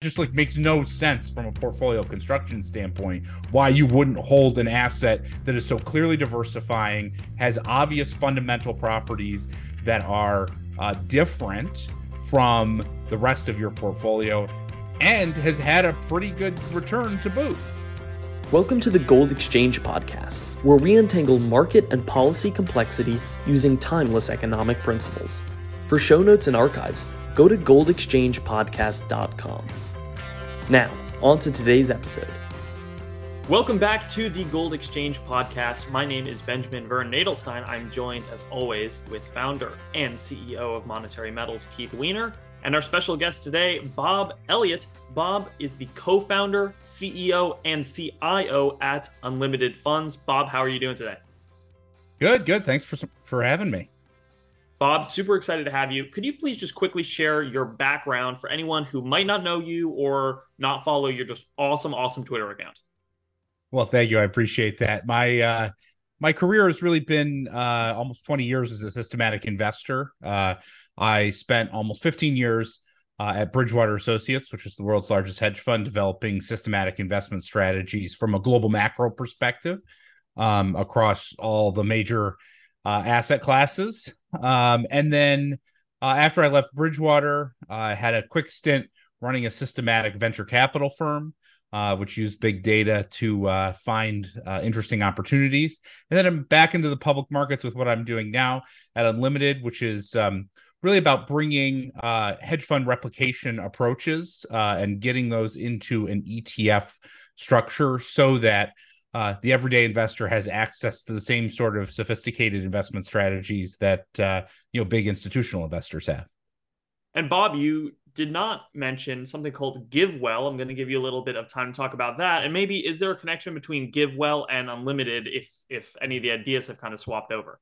just like makes no sense from a portfolio construction standpoint why you wouldn't hold an asset that is so clearly diversifying has obvious fundamental properties that are uh, different from the rest of your portfolio and has had a pretty good return to boot Welcome to the Gold Exchange Podcast, where we untangle market and policy complexity using timeless economic principles. For show notes and archives, go to goldexchangepodcast.com. Now, on to today's episode. Welcome back to the Gold Exchange Podcast. My name is Benjamin Vern Nadelstein. I'm joined, as always, with founder and CEO of Monetary Metals, Keith Weiner, and our special guest today, Bob Elliott. Bob is the co founder, CEO, and CIO at Unlimited Funds. Bob, how are you doing today? Good, good. Thanks for, for having me. Bob, super excited to have you. Could you please just quickly share your background for anyone who might not know you or not follow your just awesome, awesome Twitter account? Well, thank you. I appreciate that. My uh, my career has really been uh, almost 20 years as a systematic investor. Uh, I spent almost 15 years uh, at Bridgewater Associates, which is the world's largest hedge fund, developing systematic investment strategies from a global macro perspective um, across all the major uh, asset classes. Um, and then uh, after I left Bridgewater, I had a quick stint running a systematic venture capital firm uh, which used big data to uh, find uh, interesting opportunities. And then I'm back into the public markets with what I'm doing now at Unlimited, which is um, really about bringing uh, hedge fund replication approaches uh, and getting those into an ETF structure so that uh, the everyday investor has access to the same sort of sophisticated investment strategies that you know big institutional investors have. And Bob, you did not mention something called GiveWell. I'm going to give you a little bit of time to talk about that. And maybe is there a connection between GiveWell and Unlimited if if any of the ideas have kind of swapped over?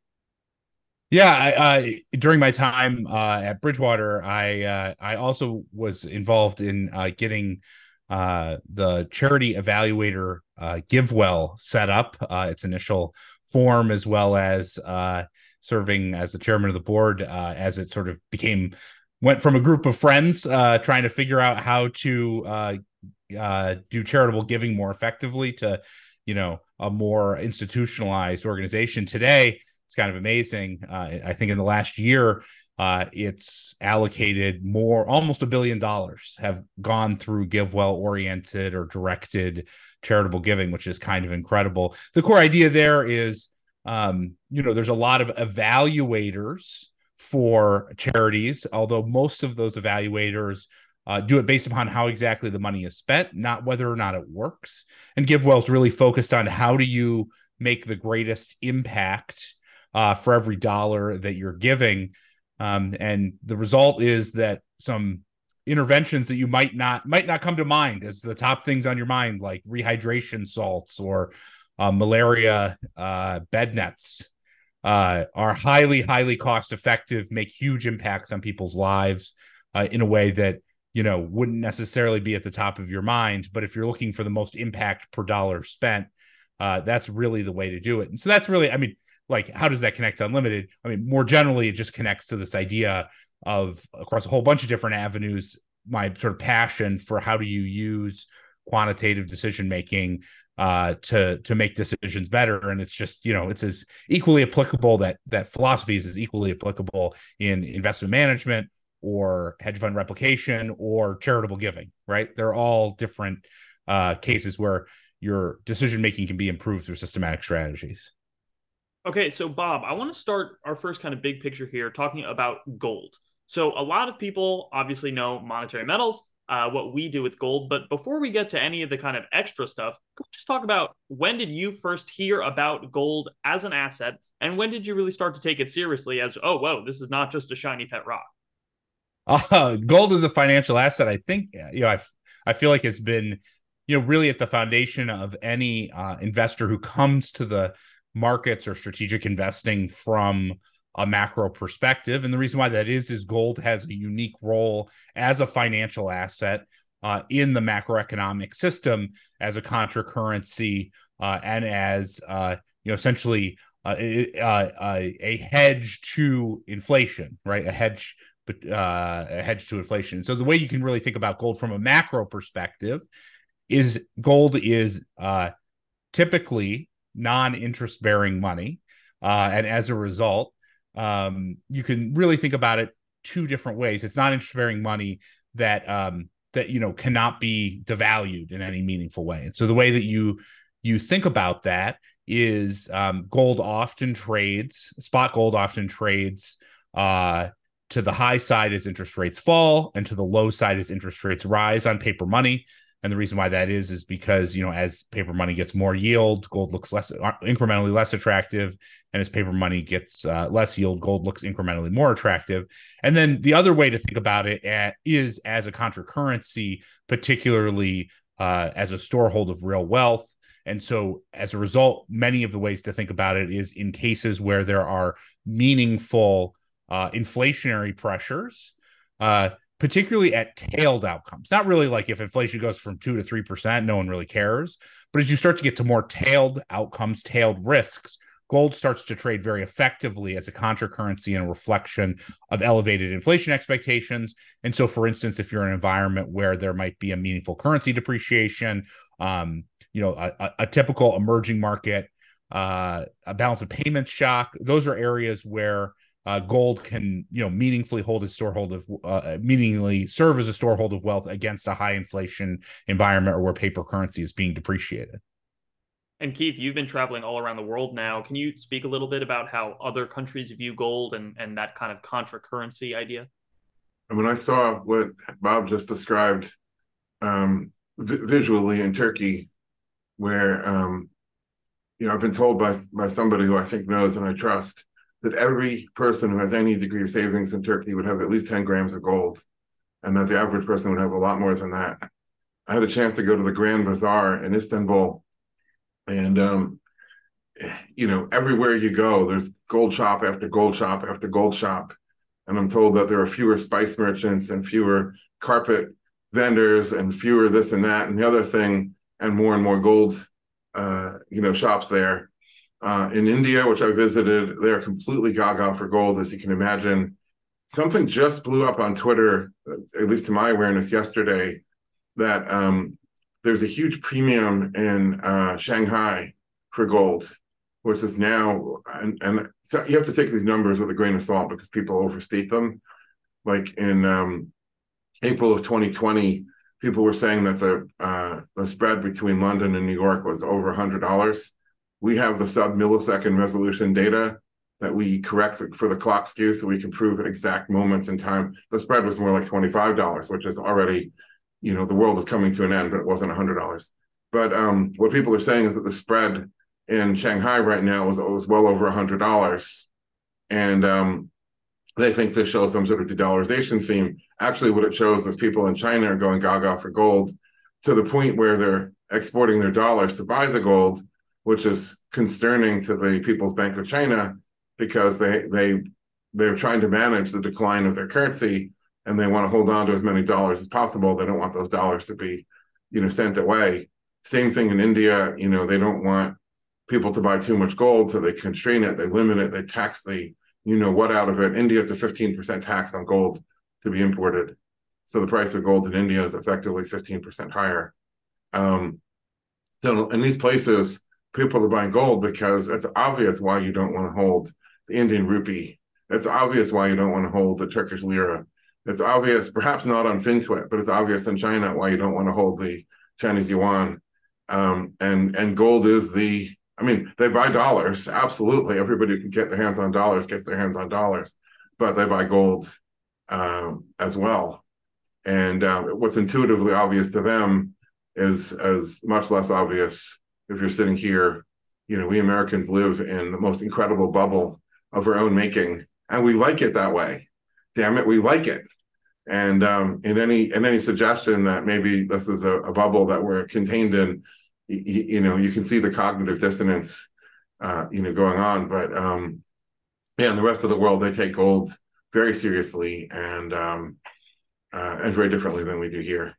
Yeah, I, I during my time uh, at Bridgewater, I uh, I also was involved in uh, getting uh, the charity evaluator uh, GiveWell set up, uh, its initial form, as well as serving as the chairman of the board as it sort of became went from a group of friends uh, trying to figure out how to uh, uh, do charitable giving more effectively to, you know, a more institutionalized organization. Today, it's kind of amazing. Uh, I think in the last year, uh, it's allocated more, almost a billion dollars have gone through GiveWell oriented or directed charitable giving, which is kind of incredible. The core idea there is, um, you know, there's a lot of evaluators for charities, although most of those evaluators uh, do it based upon how exactly the money is spent, not whether or not it works. And GiveWell's really focused on how do you make the greatest impact uh, for every dollar that you're giving. Um, and the result is that some interventions that you might not might not come to mind as the top things on your mind, like rehydration salts or uh, malaria uh, bed nets, uh, are highly, highly cost effective, make huge impacts on people's lives uh, in a way that you know wouldn't necessarily be at the top of your mind. But if you're looking for the most impact per dollar spent, uh, that's really the way to do it. And so that's really, I mean, like, how does that connect to unlimited? I mean, more generally, it just connects to this idea of across a whole bunch of different avenues. My sort of passion for how do you use quantitative decision making uh, to to make decisions better. And it's just you know it's as equally applicable that that philosophy is as equally applicable in investment management or hedge fund replication or charitable giving. Right? They're all different uh, cases where your decision making can be improved through systematic strategies. Okay, so Bob, I want to start our first kind of big picture here talking about gold. So a lot of people obviously know monetary metals uh, what we do with gold. But before we get to any of the kind of extra stuff, just talk about when did you first hear about gold as an asset, and when did you really start to take it seriously as, oh, whoa, this is not just a shiny pet rock? Uh, gold is a financial asset. I think you know I I feel like it's been you know really at the foundation of any uh, investor who comes to the markets or strategic investing from a macro perspective. And the reason why that is is gold has a unique role as a financial asset uh, in the macroeconomic system as a contra currency uh, and as uh, you know essentially uh, uh, uh, a hedge to inflation, right? A hedge uh, hedge to inflation. So the way you can really think about gold from a macro perspective is gold is typically non-interest bearing money, uh, and as a result, um, you can really think about it two different ways. It's not interest bearing money that um, that you know cannot be devalued in any meaningful way. And so the way that you you think about that is um, gold often trades spot gold often trades uh, to the high side as interest rates fall and to the low side as interest rates rise on paper money and the reason why that is is because you know as paper money gets more yield gold looks less uh, incrementally less attractive. And as paper money gets uh, less yield gold looks incrementally more attractive. And then the other way to think about it at, is as a contra currency particularly uh, as a storehold of real wealth. And so, as a result, many of the ways to think about it is in cases where there are meaningful uh, inflationary pressures, uh, particularly at tailed outcomes. Not really like if inflation goes from two to three percent, no one really cares. But as you start to get to more tailed outcomes, tailed risks, gold starts to trade very effectively as a contra currency and a reflection of elevated inflation expectations. And so, for instance, if you're in an environment where there might be a meaningful currency depreciation, um, you know, a, a typical emerging market, uh, a balance of payments shock. Those are areas where uh, gold can, you know, meaningfully hold a storehold of, uh, meaningfully serve as a storehold of wealth against a high inflation environment or where paper currency is being depreciated. And Keith, you've been traveling all around the world now. Can you speak a little bit about how other countries view gold and, and that kind of contra currency idea? And when I saw what Bob just described um, v- visually in Turkey, where um, you know I've been told by by somebody who I think knows and I trust that every person who has any degree of savings in Turkey would have at least 10 grams of gold, and that the average person would have a lot more than that. I had a chance to go to the Grand Bazaar in Istanbul, and um, you know everywhere you go, there's gold shop after gold shop after gold shop, and I'm told that there are fewer spice merchants and fewer carpet vendors and fewer this and that and the other thing and more and more gold, uh, you know, shops there. Uh, in India, which I visited, they're completely gaga for gold, as you can imagine. Something just blew up on Twitter, at least to my awareness, yesterday, that um, there's a huge premium in uh, Shanghai for gold, which is now, and, and so you have to take these numbers with a grain of salt because people overstate them. Like in um, April of 2020, people were saying that the uh, the spread between London and New York was over hundred dollars. We have the sub millisecond resolution data that we correct for the clock skew, so we can prove at exact moments in time. The spread was more like twenty five dollars, which is already, you know, the world is coming to an end, but it wasn't hundred dollars. But um, what people are saying is that the spread in Shanghai right now was, was well over hundred dollars, and um, they think this shows some sort of de-dollarization theme. Actually, what it shows is people in China are going gaga for gold to the point where they're exporting their dollars to buy the gold, which is concerning to the People's Bank of China because they they they're trying to manage the decline of their currency and they want to hold on to as many dollars as possible. They don't want those dollars to be, you know, sent away. Same thing in India. You know, they don't want people to buy too much gold, so they constrain it, they limit it, they tax the you know what out of it. India it's a 15% tax on gold to be imported. So the price of gold in India is effectively 15% higher. Um, so in these places, people are buying gold because it's obvious why you don't want to hold the Indian rupee. It's obvious why you don't want to hold the Turkish lira. It's obvious, perhaps not on FinTwit, but it's obvious in China why you don't want to hold the Chinese yuan. Um, and and gold is the I mean, they buy dollars. Absolutely. Everybody who can get their hands on dollars gets their hands on dollars, but they buy gold um, as well. And uh, what's intuitively obvious to them is as much less obvious if you're sitting here. You know, we Americans live in the most incredible bubble of our own making, and we like it that way. Damn it, we like it. And um, in any in any suggestion that maybe this is a, a bubble that we're contained in you, you know you can see the cognitive dissonance uh, you know going on but um yeah in the rest of the world they take gold very seriously and um uh, and very differently than we do here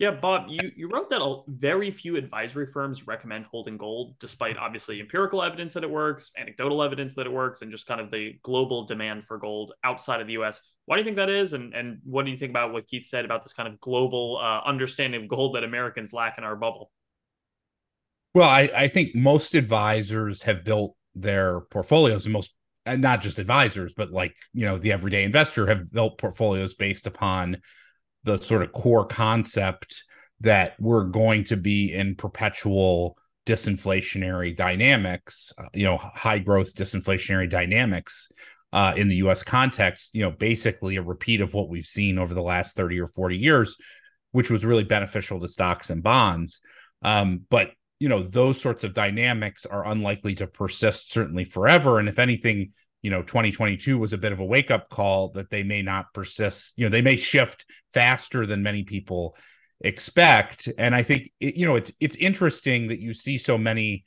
Yeah, Bob, you, you wrote that very few advisory firms recommend holding gold, despite obviously empirical evidence that it works, anecdotal evidence that it works, and just kind of the global demand for gold outside of the US. Why do you think that is? And, and what do you think about what Keith said about this kind of global uh, understanding of gold that Americans lack in our bubble? Well, I, I think most advisors have built their portfolios, and most, not just advisors, but like, you know, the everyday investor have built portfolios based upon the sort of core concept that we're going to be in perpetual disinflationary dynamics, uh, you know, high growth disinflationary dynamics uh, in the US context, you know, basically a repeat of what we've seen over the last 30 or 40 years, which was really beneficial to stocks and bonds. Um, but, you know, those sorts of dynamics are unlikely to persist certainly forever. And if anything, you know 2022 was a bit of a wake up call that they may not persist you know they may shift faster than many people expect. And i think it, you know it's it's interesting that you see so many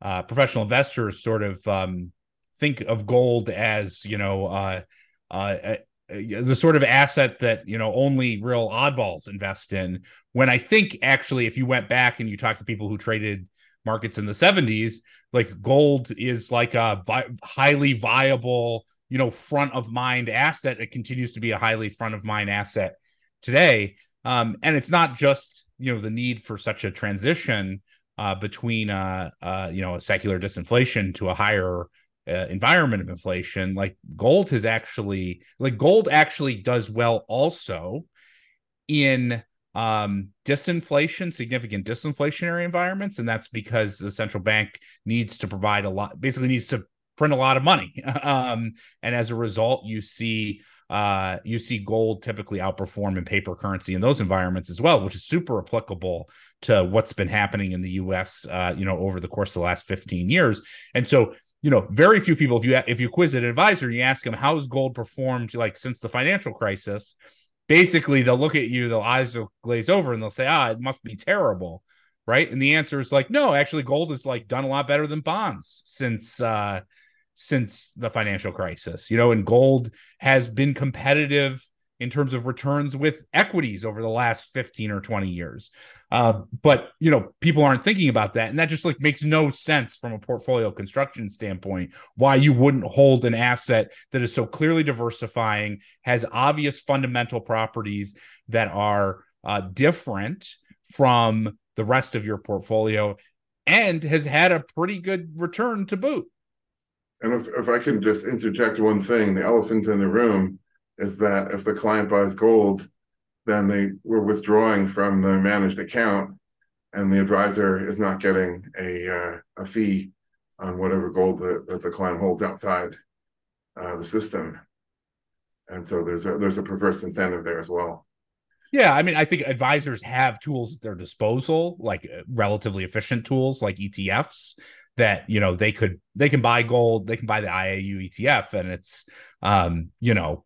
uh, professional investors sort of um, think of gold as you know uh, uh, the sort of asset that you know only real oddballs invest in. When i think actually if you went back and you talked to people who traded markets in the 70s like gold is like a vi- highly viable you know front of mind asset. It continues to be a highly front of mind asset today. Um, and it's not just you know the need for such a transition uh, between uh, uh, you know a secular disinflation to a higher uh, environment of inflation like gold has actually like gold actually does well also in um, disinflation, significant disinflationary environments, and that's because the central bank needs to provide a lot, basically needs to print a lot of money, um, and as a result, you see uh, you see gold typically outperform in paper currency in those environments as well, which is super applicable to what's been happening in the U.S. Uh, you know over the course of the last 15 years, and so you know very few people if you if you quiz an advisor and you ask them how's gold performed like since the financial crisis basically they'll look at you, their eyes will glaze over and they'll say, ah, it must be terrible. Right. And the answer is like, no, actually gold has like done a lot better than bonds since uh since the financial crisis, you know, and gold has been competitive in terms of returns with equities over the last 15 or 20 years. Uh, but you know, people aren't thinking about that. And that just like makes no sense from a portfolio construction standpoint, why you wouldn't hold an asset that is so clearly diversifying, has obvious fundamental properties that are uh, different from the rest of your portfolio and has had a pretty good return to boot. And if, if I can just interject one thing, the elephant in the room is that if the client buys gold, then they were withdrawing from the managed account, and the advisor is not getting a uh, a fee on whatever gold that, that the client holds outside uh, the system. And so there's a there's a perverse incentive there as well. Yeah, I mean, I think advisors have tools at their disposal, like uh, relatively efficient tools like ETFs that you know they could they can buy gold, they can buy the IAU ETF, and it's um, you know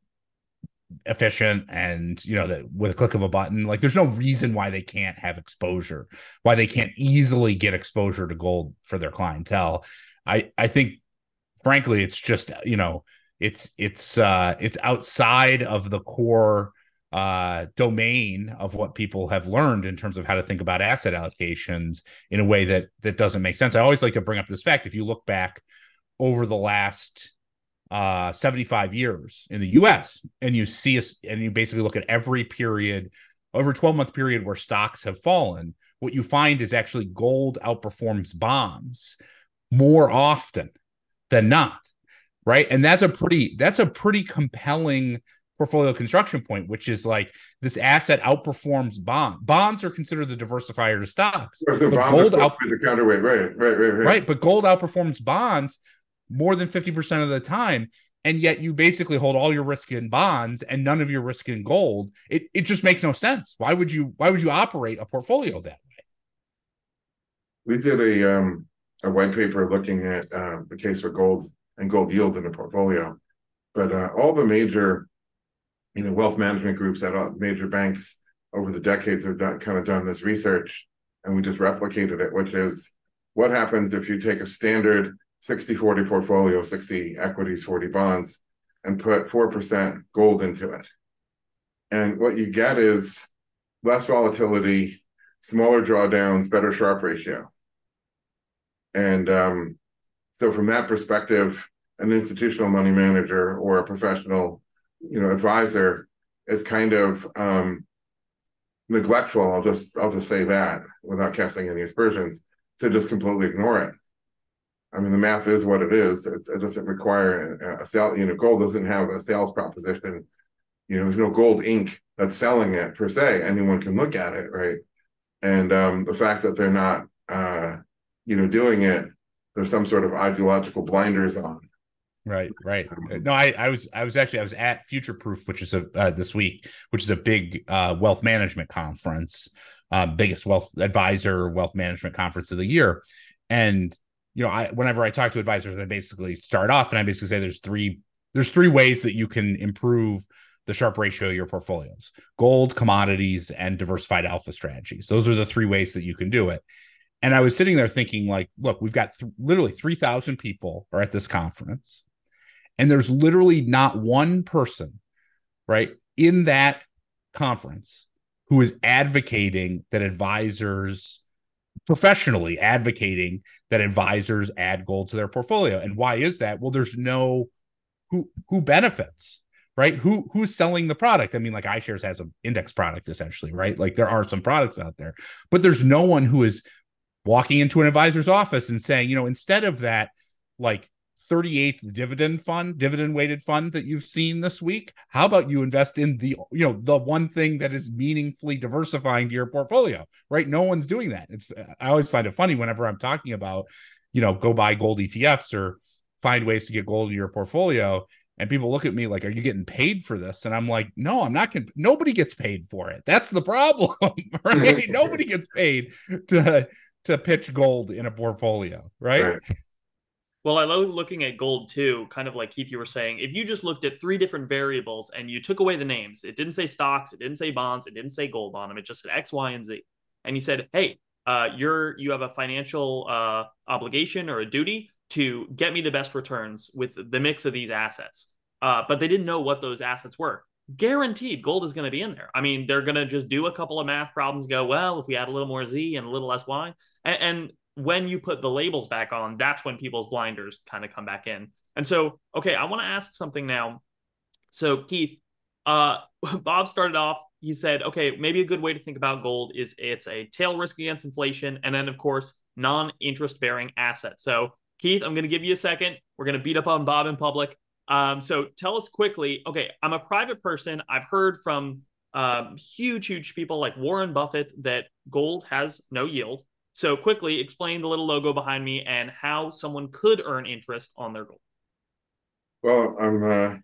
efficient and you know that with a click of a button like there's no reason why they can't have exposure why they can't easily get exposure to gold for their clientele. I i think frankly it's just you know it's it's uh it's outside of the core uh domain of what people have learned in terms of how to think about asset allocations in a way that that doesn't make sense. I always like to bring up this fact. If you look back over the last uh, 75 years in the US and you see us and you basically look at every period over 12 month period where stocks have fallen what you find is actually gold outperforms bonds more often than not right? And that's a pretty that's a pretty compelling portfolio construction point which is like this asset outperforms bond bonds are considered the diversifier to stocks so gold out- the counterweight. Right right right right. Right but gold outperforms bonds more than 50% of the time and yet you basically hold all your risk in bonds and none of your risk in gold. It, it just makes no sense. Why would you why would you operate a portfolio that way? We did a um a white paper looking at uh, the case for gold and gold yields in a portfolio. But uh, all the major you know wealth management groups at all major banks over the decades have done, kind of done this research and we just replicated it which is what happens if you take a standard 60 40 portfolio, 60 equities, 40 bonds, and put 4% gold into it. And what you get is less volatility, smaller drawdowns, better Sharpe ratio. And um, so, from that perspective, an institutional money manager or a professional, you know, advisor is kind of um, neglectful. I'll just I'll just say that without casting any aspersions to just completely ignore it. I mean, the math is what it is. It's, it doesn't require a, a sale. You know, gold doesn't have a sales proposition. You know, there's no gold ink that's selling it per se. Anyone can look at it, right? And um, the fact that they're not, uh, you know, doing it, there's some sort of ideological blinders on. Right, right. Um, no, I, I was, I was actually, I was at Future Proof, which is a uh, this week, which is a big uh, wealth management conference, uh, biggest wealth advisor wealth management conference of the year, and you know, I whenever I talk to advisors, I basically start off and I basically say there's three there's three ways that you can improve the Sharpe ratio of your portfolios gold, commodities, and diversified alpha strategies. Those are the three ways that you can do it. And I was sitting there thinking, like, look, we've got th- literally 3,000 people are at this conference, and there's literally not one person, right, in that conference who is advocating that advisors professionally advocating that advisors add gold to their portfolio. And why is that? Well, there's no who who benefits, right? Who who's selling the product? I mean, like iShares has an index product essentially, right? Like there are some products out there, but there's no one who is walking into an advisor's office and saying, you know, instead of that, like 38th dividend fund, dividend weighted fund that you've seen this week. How about you invest in the, you know, the one thing that is meaningfully diversifying to your portfolio, right? No one's doing that. It's, I always find it funny whenever I'm talking about, you know, go buy gold ETFs or find ways to get gold in your portfolio. And people look at me like, are you getting paid for this? And I'm like, no, I'm not. Nobody gets paid for it. That's the problem, right? Nobody gets paid to, to pitch gold in a portfolio, right? right. Well, I love looking at gold too, kind of like Keith, you were saying. If you just looked at three different variables and you took away the names, it didn't say stocks, it didn't say bonds, it didn't say gold on them, it just said X, Y, and Z. And you said, hey, uh, you're you have a financial uh, obligation or a duty to get me the best returns with the mix of these assets. Uh, but they didn't know what those assets were. Guaranteed, gold is going to be in there. I mean, they're going to just do a couple of math problems, go, well, if we add a little more Z and a little less Y, and, and when you put the labels back on, that's when people's blinders kind of come back in. And so, okay, I want to ask something now. So, Keith, uh, Bob started off. He said, okay, maybe a good way to think about gold is it's a tail risk against inflation, and then of course non-interest bearing asset. So, Keith, I'm going to give you a second. We're going to beat up on Bob in public. Um, so, tell us quickly. Okay, I'm a private person. I've heard from um, huge, huge people like Warren Buffett that gold has no yield. So, quickly explain the little logo behind me and how someone could earn interest on their gold. Well, I'm uh,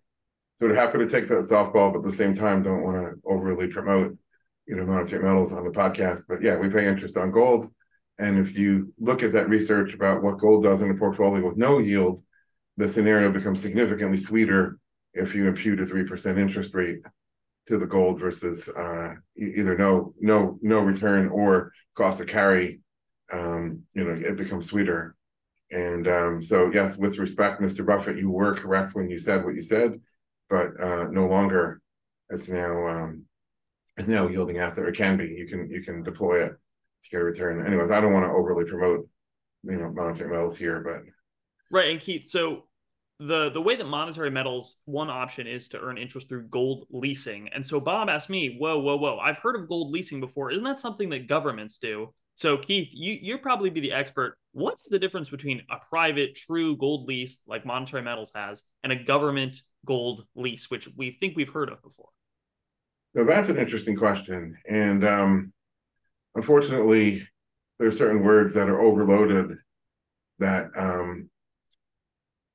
sort of happy to take that softball, but at the same time, don't want to overly promote, you know, monetary metals on the podcast. But yeah, we pay interest on gold, and if you look at that research about what gold does in a portfolio with no yield, the scenario becomes significantly sweeter if you impute a three percent interest rate to the gold versus uh, either no no no return or cost of carry um, you know, it becomes sweeter. And um, so, yes, with respect, Mr. Buffett, you were correct when you said what you said, but uh, no longer. It's now um, it's now a yielding asset, or can be. You can you can deploy it to get a return. Anyways, I don't want to overly promote you know monetary metals here, but right. And Keith, so the the way that monetary metals one option is to earn interest through gold leasing and so bob asked me whoa whoa whoa i've heard of gold leasing before isn't that something that governments do so, Keith, you you'll probably be the expert. What's the difference between a private, true gold lease like Monetary Metals has, and a government gold lease, which we think we've heard of before? Now, that's an interesting question, and um, unfortunately, there are certain words that are overloaded that um,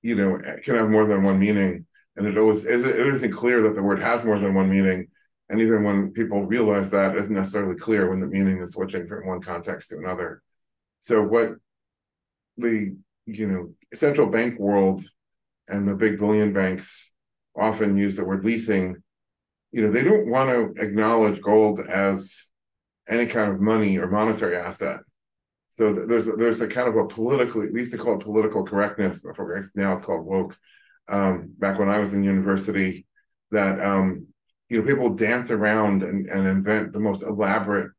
you know can have more than one meaning, and it always it isn't clear that the word has more than one meaning and even when people realize that, isn't necessarily clear when the meaning is switching from one context to another. So what the you know central bank world and the big bullion banks often use the word leasing. You know, they don't want to acknowledge gold as any kind of money or monetary asset. So there's a, there's a kind of a political, at least they call it political correctness, but now it's called woke. Um, back when I was in university, that um, you know people dance around and, and invent the most elaborate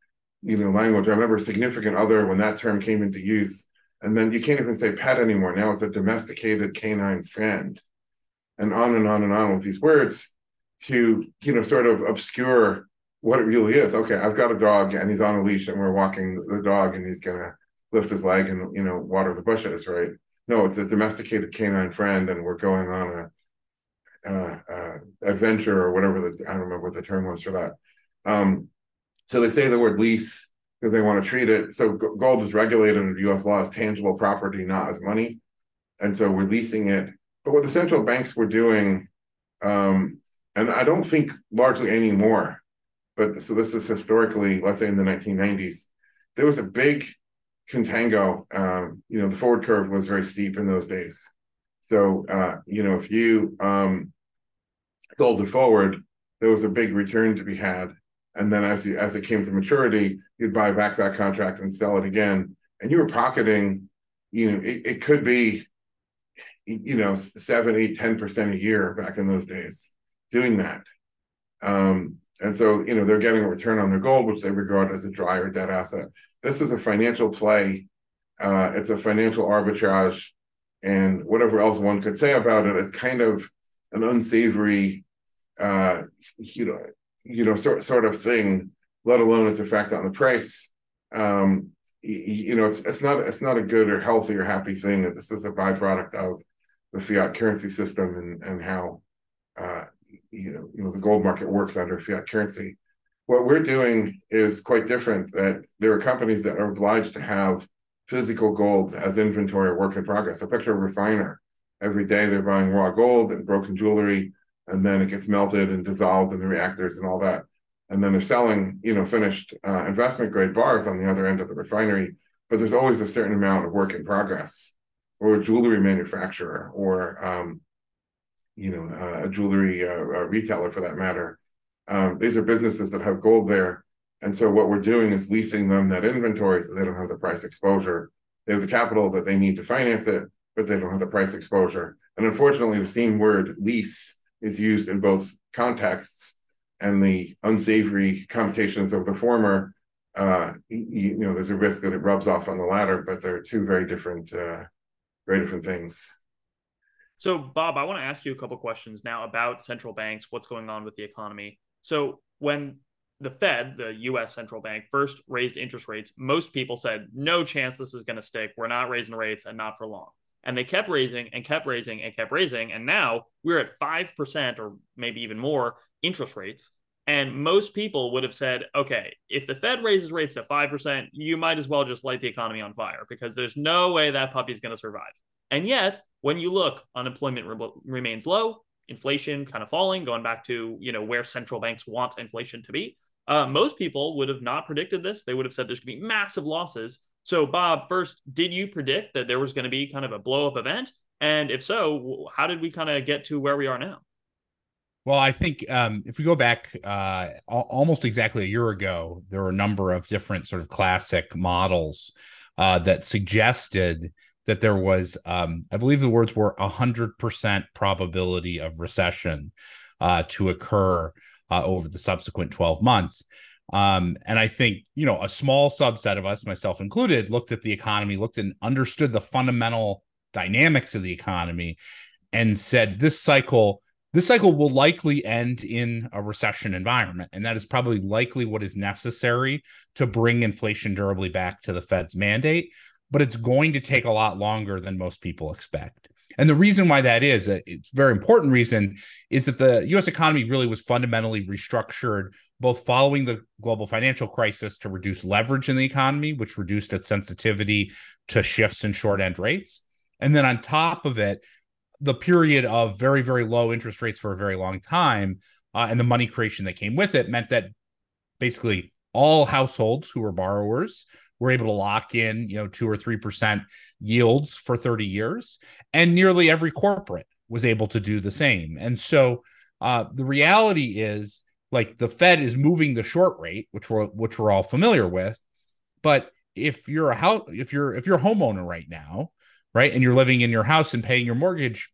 you know language. I remember significant other when that term came into use, and then you can't even say pet anymore. Now it's a domesticated canine friend, and on and on and on with these words to you know sort of obscure what it really is. Okay, I've got a dog and he's on a leash and we're walking the dog and he's gonna lift his leg and you know water the bushes, right? No, it's a domesticated canine friend and we're going on a uh, uh, adventure or whatever the I don't remember what the term was for that. Um, so they say the word lease because they want to treat it. So gold is regulated under U.S. law as tangible property, not as money, and so we're leasing it. But what the central banks were doing, um, and I don't think largely anymore, but so this is historically, let's say in the 1990s, there was a big contango. Um, you know, the forward curve was very steep in those days. So, uh, you know, if you um, sold it forward, there was a big return to be had. And then as you as it came to maturity, you'd buy back that contract and sell it again. And you were pocketing, you know, it, it could be, you know, seven, eight, ten percent a year back in those days doing that. Um, and so, you know, they're getting a return on their gold, which they regard as a dry or dead asset. This is a financial play. Uh, it's a financial arbitrage, and whatever else one could say about it, it's kind of an unsavory, uh, you know, you know, sort sort of thing. Let alone its effect on the price. Um, you, you know, it's it's not it's not a good or healthy or happy thing. This is a byproduct of the fiat currency system and and how uh, you know, you know, the gold market works under fiat currency. What we're doing is quite different. That there are companies that are obliged to have physical gold as inventory or work in progress. A picture of a refiner. Every day they're buying raw gold and broken jewelry, and then it gets melted and dissolved in the reactors and all that. And then they're selling, you know, finished uh, investment grade bars on the other end of the refinery. But there's always a certain amount of work in progress, or a jewelry manufacturer, or um, you know, uh, a jewelry uh, retailer for that matter. Um, these are businesses that have gold there. And so what we're doing is leasing them that inventory so they don't have the price exposure. They have the capital that they need to finance it, but they don't have the price exposure. And unfortunately, the same word lease is used in both contexts and the unsavory connotations of the former. Uh, you, you, know, there's a risk that it rubs off on the latter, but they're two very different, uh, very different things. So, Bob, I want to ask you a couple questions now about central banks, what's going on with the economy. So, when the Fed, the US central bank, first raised interest rates, most people said, no chance this is going to stick. We're not raising rates and not for long. And they kept raising and kept raising and kept raising. And now we're at 5% or maybe even more interest rates. And most people would have said, okay, if the Fed raises rates to 5%, you might as well just light the economy on fire because there's no way that puppy's going to survive. And yet, when you look, unemployment re- remains low, inflation kind of falling, going back to you know where central banks want inflation to be. Uh, most people would have not predicted this. They would have said there's going to be massive losses. So, Bob, first, did you predict that there was going to be kind of a blow up event? And if so, how did we kind of get to where we are now? Well, I think um, if we go back uh, almost exactly a year ago, there were a number of different sort of classic models uh, that suggested that there was, um, I believe the words were 100% probability of recession uh, to occur uh, over the subsequent 12 months. Um, and I think, you know, a small subset of us, myself included, looked at the economy, looked and understood the fundamental dynamics of the economy and said this cycle this cycle will likely end in a recession environment and that is probably likely what is necessary to bring inflation durably back to the fed's mandate but it's going to take a lot longer than most people expect. And the reason why that is, uh, it's a very important reason, is that the US economy really was fundamentally restructured both following the global financial crisis to reduce leverage in the economy, which reduced its sensitivity to shifts in short end rates. And then on top of it, the period of very, very low interest rates for a very long time uh, and the money creation that came with it meant that basically all households who were borrowers were able to lock in, you know, two or three percent yields for 30 years, and nearly every corporate was able to do the same. And so uh, the reality is, like the Fed is moving the short rate, which we're which we're all familiar with, but if you're a house, if you're if you're a homeowner right now, right, and you're living in your house and paying your mortgage,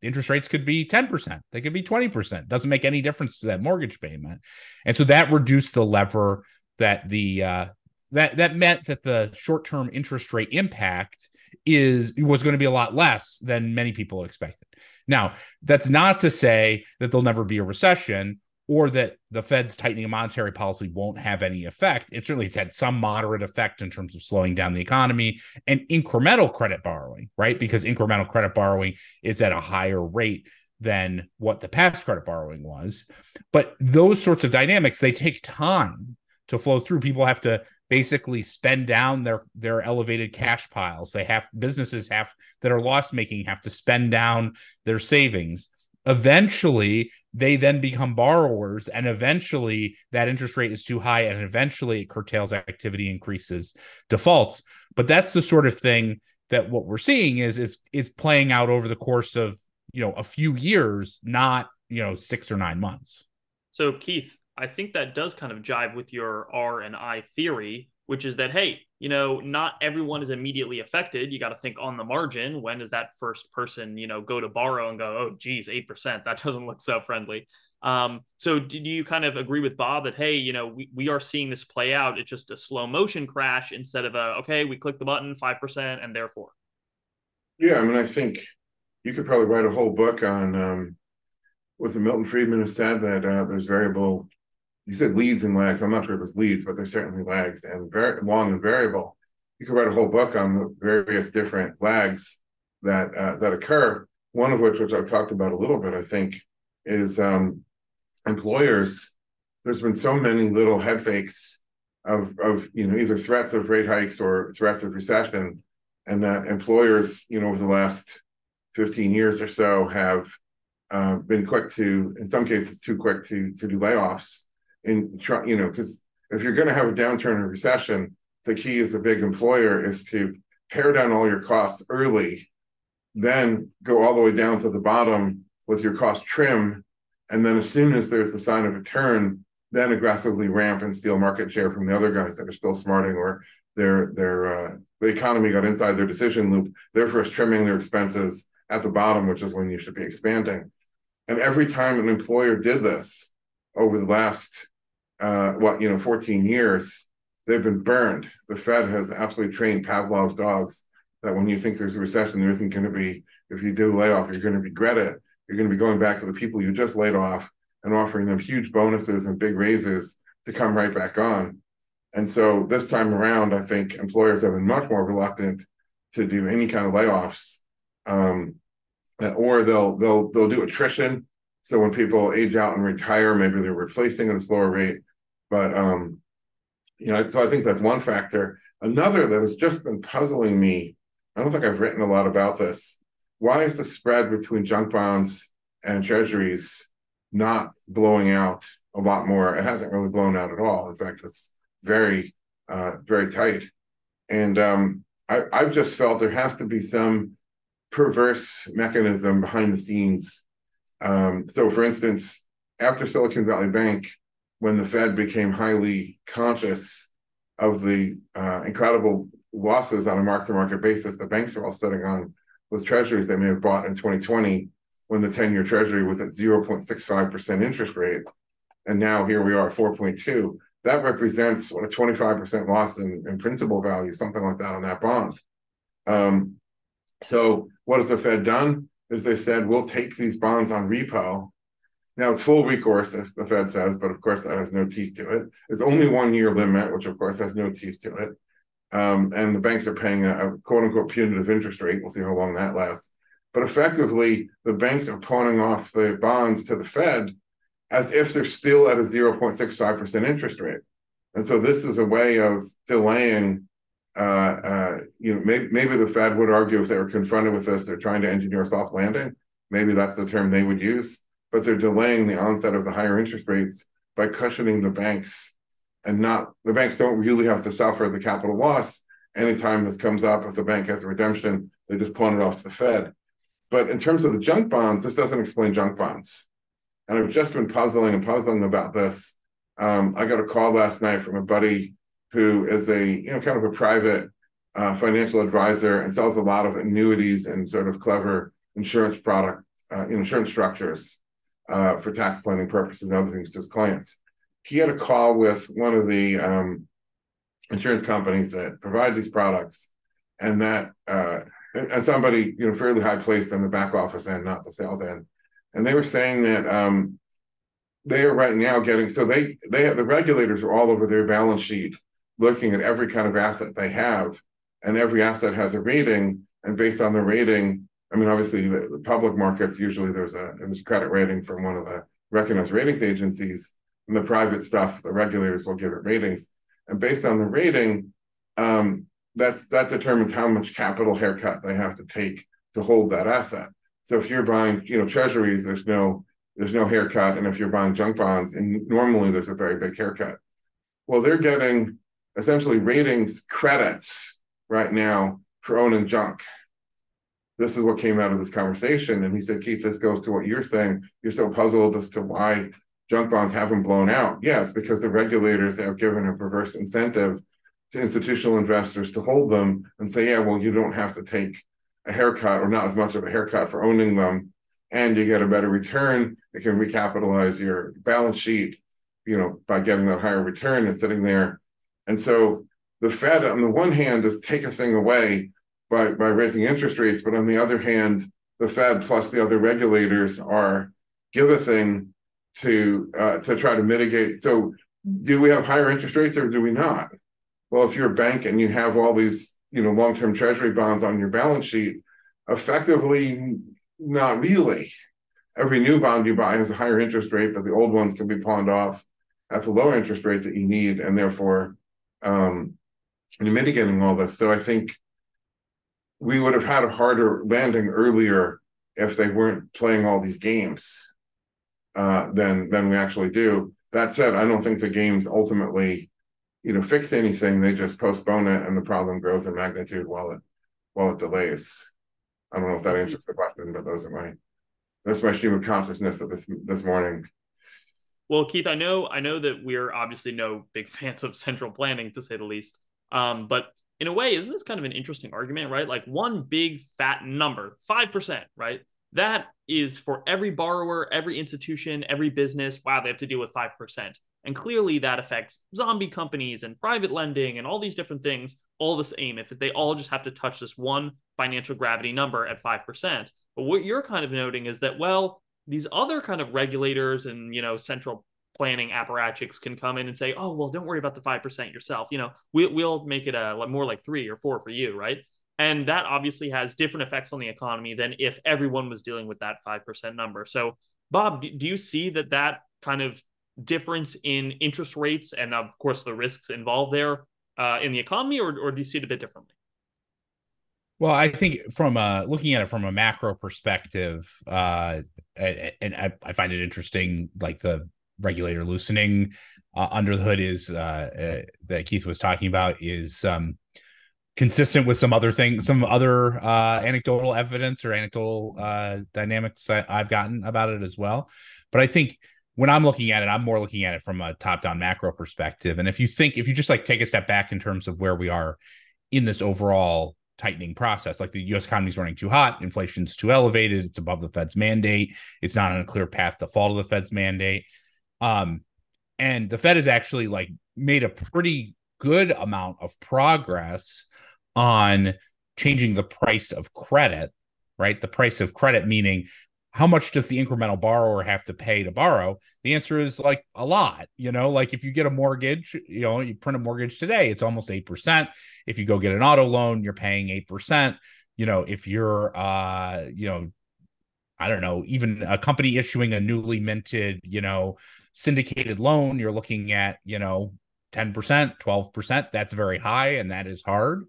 interest rates could be 10%, they could be 20%. Doesn't make any difference to that mortgage payment. And so that reduced the lever that the uh, that that meant that the short-term interest rate impact is was going to be a lot less than many people expected. Now, that's not to say that there'll never be a recession or that the Fed's tightening of monetary policy won't have any effect. It certainly has had some moderate effect in terms of slowing down the economy and incremental credit borrowing, right? Because incremental credit borrowing is at a higher rate than what the past credit borrowing was. But those sorts of dynamics, they take time to flow through. People have to basically spend down their their elevated cash piles. They have businesses have that are loss making have to spend down their savings. Eventually, they then become borrowers, and eventually that interest rate is too high, and eventually it curtails activity, increases defaults. But that's the sort of thing that what we're seeing is is is playing out over the course of you know a few years, not you know six or nine months. So Keith, I think that does kind of jive with your R and I theory, which is that, hey, you know, not everyone is immediately affected. You got to think on the margin. When does that first person, you know, go to borrow and go, oh, geez, 8%? That doesn't look so friendly. Um, so do you kind of agree with Bob that, hey, you know, we, we are seeing this play out? It's just a slow motion crash instead of a, okay, we click the button, 5%, and therefore. Yeah. I mean, I think you could probably write a whole book on, um, was it Milton Friedman who said that uh, there's variable he said leads and lags. I'm not sure if there's leads, but there's certainly lags and very long and variable. You could write a whole book on the various different lags that uh, that occur. One of which, which I've talked about a little bit, I think, is um, employers. There's been so many little head fakes of of you know either threats of rate hikes or threats of recession, and that employers, you know, over the last 15 years or so have uh, been quick to, in some cases, too quick to to do layoffs in try, you know, because if you're going to have a downturn or recession, the key as a big employer is to pare down all your costs early, then go all the way down to the bottom with your cost trim, and then as soon as there's the sign of a turn, then aggressively ramp and steal market share from the other guys that are still smarting or their their uh, the economy got inside their decision loop. They're first trimming their expenses at the bottom, which is when you should be expanding. And every time an employer did this over the last uh, what you know 14 years they've been burned. The fed has absolutely trained pavlov's dogs that when you think there's a recession there isn't going to be. If you do layoff you're going to regret it. You're going to be going back to the people you just laid off and offering them huge bonuses and big raises to come right back on. And so this time around i think employers have been much more reluctant to do any kind of layoffs um, or they'll they'll they'll do attrition. So when people age out and retire maybe they're replacing at a slower rate but um, you know, so I think that's one factor. Another that has just been puzzling me. I don't think I've written a lot about this. Why is the spread between junk bonds and treasuries not blowing out a lot more? It hasn't really blown out at all. In fact, it's very, uh, very tight. And um, I, I've just felt there has to be some perverse mechanism behind the scenes. Um, so, for instance, after Silicon Valley Bank, when the Fed became highly conscious of the uh, incredible losses on a mark-to-market basis the banks are all sitting on with treasuries they may have bought in 2020 when the 10-year treasury was at 0.65% interest rate. And now here we are at 4.2 that represents what a 25% loss in, in principal value something like that on that bond. Um, so what has the fed done? Is they said we'll take these bonds on repo now it's full recourse, if the Fed says, but of course that has no teeth to it. It's only one year limit, which of course has no teeth to it. Um, and the banks are paying a, a, quote unquote punitive interest rate. We'll see how long that lasts. But effectively, the banks are pawning off the bonds to the Fed as if they're still at a 0.65% interest rate. And so this is a way of delaying. Uh, uh, you know, maybe, maybe the Fed would argue if they were confronted with this, they're trying to engineer a soft landing. Maybe that's the term they would use but they're delaying the onset of the higher interest rates by cushioning the banks and not the banks don't really have to suffer the capital loss anytime this comes up. If the bank has a redemption they just pawn it off to the fed. But in terms of the junk bonds this doesn't explain junk bonds. And i've just been puzzling and puzzling about this. Um, i got a call last night from a buddy who is a you know kind of a private uh, financial advisor and sells a lot of annuities and sort of clever insurance product uh, insurance structures uh, for tax planning purposes and other things to his clients. He had a call with one of the um, insurance companies that provides these products, and that uh, and somebody you know fairly high placed in the back office end, not the sales end, and they were saying that um, they are right now getting so they they have the regulators are all over their balance sheet looking at every kind of asset they have and every asset has a rating and based on the rating i mean obviously the, the public markets usually there's a a credit rating from one of the recognized ratings agencies and the private stuff the regulators will give it ratings. And based on the rating um, that's that determines how much capital haircut they have to take to hold that asset. So if you're buying you know treasuries there's no there's no haircut. And if you're buying junk bonds and normally there's a very big haircut. Well they're getting essentially ratings credits right now for owning junk. This is what came out of this conversation. And he said, Keith, this goes to what you're saying. You're so puzzled as to why junk bonds haven't blown out. Yes, because the regulators have given a perverse incentive to institutional investors to hold them and say, yeah, well, you don't have to take a haircut or not as much of a haircut for owning them. And you get a better return. It can recapitalize your balance sheet, you know, by getting that higher return and sitting there and so the Fed, on the one hand, is take a thing away by, by raising interest rates, but on the other hand, the Fed plus the other regulators are thing to uh, to try to mitigate. So, do we have higher interest rates or do we not? Well, if you're a bank and you have all these you know long-term Treasury bonds on your balance sheet, effectively, not really. Every new bond you buy has a higher interest rate, but the old ones can be pawned off at the lower interest rate that you need, and therefore um, mitigating all this. So I think we would have had a harder landing earlier if they weren't playing all these games uh, than than we actually do. That said, I don't think the games ultimately, you know, fix anything. They just postpone it, and the problem grows in magnitude while it while it delays. I don't know if that answers the question, but those are my that's my stream of consciousness of this this morning. Well, Keith, I know I know that we're obviously no big fans of central planning to say the least. Um, but in a way, isn't this kind of an interesting argument, right? Like one big fat number, 5%, right? That is for every borrower, every institution, every business. Wow, they have to deal with 5%. And clearly that affects zombie companies and private lending and all these different things all the same if they all just have to touch this one financial gravity number at 5%. But what you're kind of noting is that, well, these other kind of regulators and you know central planning apparatchiks can come in and say, "Oh, well, don't worry about the five percent yourself. You know, we, we'll make it a more like three or four for you, right?" And that obviously has different effects on the economy than if everyone was dealing with that five percent number. So, Bob, do, you see that that kind of difference in interest rates and, of course, the risks involved there uh, in the economy, or, or do you see it a bit differently? Well, I think from looking at it from a macro perspective, uh, and I, I, find it interesting, like the regulator loosening uh, under the hood is uh, uh, that Keith was talking about is um, consistent with some other things, some other uh, anecdotal evidence or anecdotal dynamics I, I've gotten about it as well. But I think when I'm looking at it, I'm more looking at it from a top-down macro perspective. And if you think, if you just like take a step back in terms of where we are in this overall tightening process. Like the US economy is running too hot, inflation's too elevated, it's above the Fed's mandate, it's not on a clear path to fall to the Fed's mandate. Um, and the Fed has actually like made a pretty good amount of progress on changing the price of credit, right? The price of credit meaning how much does the incremental borrower have to pay to borrow? The answer is like a lot. You know, like if you get a mortgage, you know, you print a mortgage today, it's almost 8%. If you go get an auto loan, you're paying 8%. You know, if you're, uh, you know, I don't know, even a company issuing a newly minted, you know, syndicated loan, you're looking at, you know, 10%, 12%. That's very high and that is hard.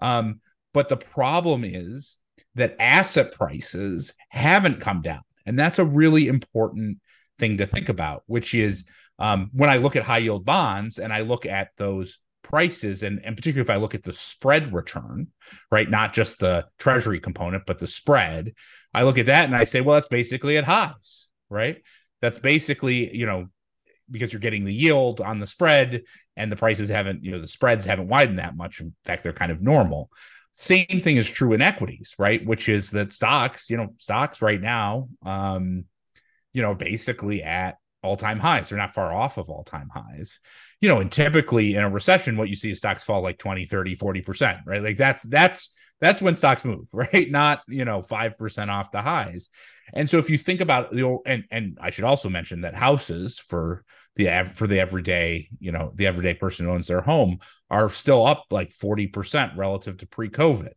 Um, but the problem is that asset prices haven't come down. And that's a really important thing to think about, which is um, when I look at high yield bonds and I look at those prices, and, and particularly if I look at the spread return, right, not just the treasury component, but the spread, I look at that and I say, well, that's basically at highs, right? That's basically, you know, because you're getting the yield on the spread and the prices haven't, you know, the spreads haven't widened that much. In fact, they're kind of normal. Same thing is true in equities, right? Which is that stocks, you know, stocks right now, um, you know, basically at all-time highs. They're not far off of all-time highs. You know, and typically in a recession, what you see is stocks fall like 20, 30, 40%, right? Like that's that's that's when stocks move, right? Not, you know, 5% off the highs. And so if you think about the old, and and I should also mention that houses for the for the everyday, you know, the everyday person who owns their home are still up like 40% relative to pre-COVID.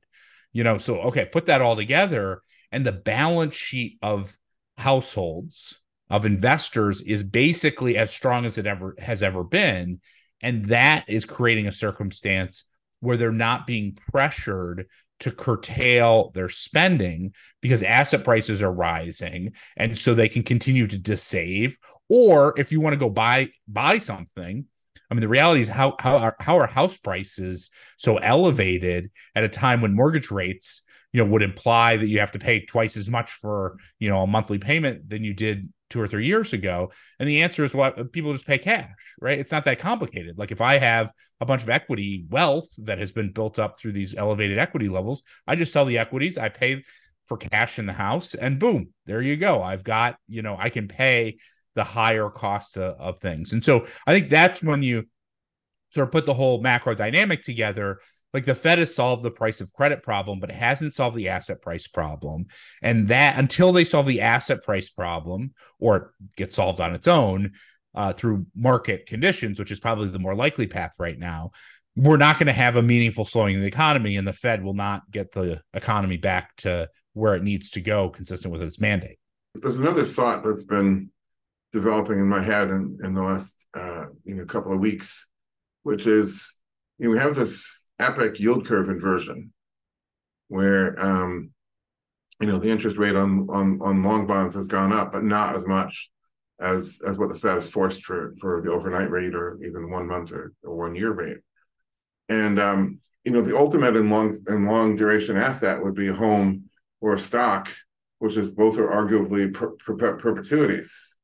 You know, so okay, put that all together and the balance sheet of households of investors is basically as strong as it ever has ever been and that is creating a circumstance where they're not being pressured to curtail their spending because asset prices are rising and so they can continue to save or if you want to go buy buy something i mean the reality is how how are, how are house prices so elevated at a time when mortgage rates you know would imply that you have to pay twice as much for you know a monthly payment than you did two or three years ago? And the answer is what people just pay cash, right? It's not that complicated. Like if I have a bunch of equity wealth that has been built up through these elevated equity levels, I just sell the equities, I pay for cash in the house, and boom, there you go. I've got, you know, I can pay the higher cost of, of things. And so I think that's when you sort of put the whole macro dynamic together like the Fed has solved the price of credit problem, but it hasn't solved the asset price problem. And that until they solve the asset price problem or get solved on its own uh, through market conditions, which is probably the more likely path right now, we're not going to have a meaningful slowing of the economy, and the Fed will not get the economy back to where it needs to go, consistent with its mandate. There's another thought that's been developing in my head in, in the last uh, you know couple of weeks, which is you know we have this epic yield curve inversion, where um, you know the interest rate on on on long bonds has gone up, but not as much as as what the Fed has forced for for the overnight rate or even one month or, or one year rate. And um, you know the ultimate in long in long duration asset would be a home or a stock, which is both are arguably per, per, perpetuities.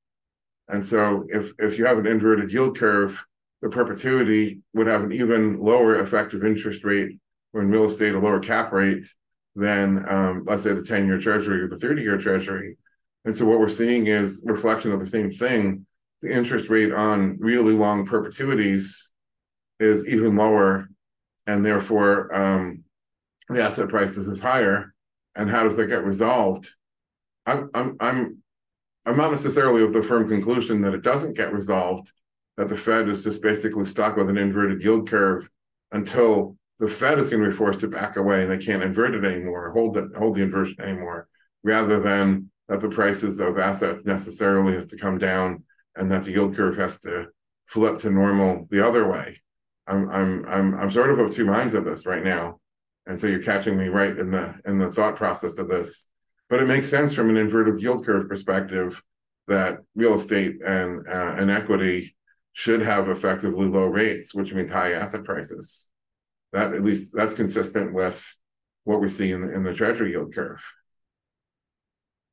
And so if if you have an inverted yield curve the perpetuity would have an even lower effective interest rate or in real estate a lower cap rate than um, let's say the 10 year treasury or the 30 year treasury. And so what we're seeing is reflection of the same thing. The interest rate on really long perpetuities is even lower and therefore um, the asset prices is higher. And how does that get resolved? I'm i'm i'm i'm not necessarily of the firm conclusion that it doesn't get resolved that the Fed is just basically stuck with an inverted yield curve until the Fed is going to be forced to back away and they can't invert it anymore, hold it, hold the inversion anymore, rather than that the prices of assets necessarily has to come down and that the yield curve has to flip to normal the other way. I'm I'm I'm I'm sort of of two minds of this right now, and so you're catching me right in the in the thought process of this. But it makes sense from an inverted yield curve perspective that real estate and uh, and equity should have effectively low rates, which means high asset prices. That at least that's consistent with what we see in the, in the treasury yield curve.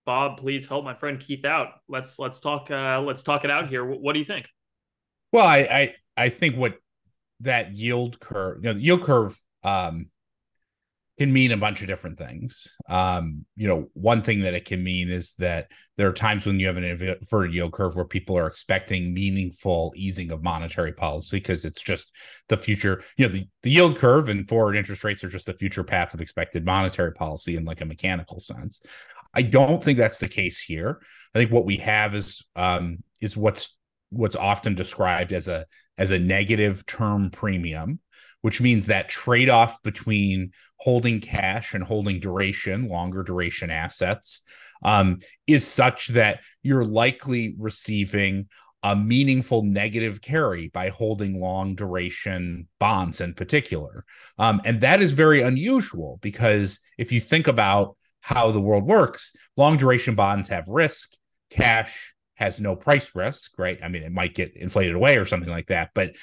Bob, please help my friend Keith out. Let's let's talk uh, let's talk it out here. What do you think? Well, I I, I think what that yield curve, you know, the yield curve um, can mean a bunch of different things. Um, you know, one thing that it can mean is that there are times when you have an inverted yield curve where people are expecting meaningful easing of monetary policy because it's just the future. You know, the, the yield curve and forward interest rates are just the future path of expected monetary policy in like a mechanical sense. I don't think that's the case here. I think what we have is um, is what's what's often described as a as a negative term premium which means that trade off between holding cash and holding duration, longer duration assets, um, is such that you're likely receiving a meaningful negative carry by holding long duration bonds in particular. Um, and that is very unusual because if you think about how the world works, long duration bonds have risk, cash has no price risk, right? I mean, it might get inflated away or something like that, but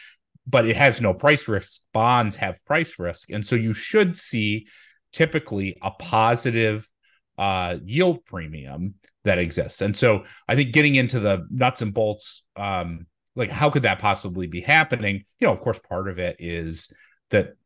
but it has no price risk. Bonds have price risk. And so you should see typically a positive uh, yield premium that exists. And so I think getting into the nuts and bolts, um, like how could that possibly be happening? You know, of course, part of it is that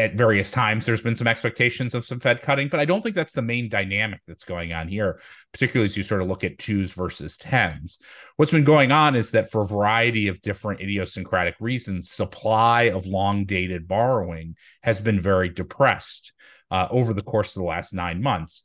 at various times there's been some expectations of some Fed cutting, but I don't think that's the main dynamic that's going on here, particularly as you sort of look at twos versus tens. What's been going on is that for a variety of different idiosyncratic reasons, supply of long dated borrowing has been very depressed uh, over the course of the last nine months.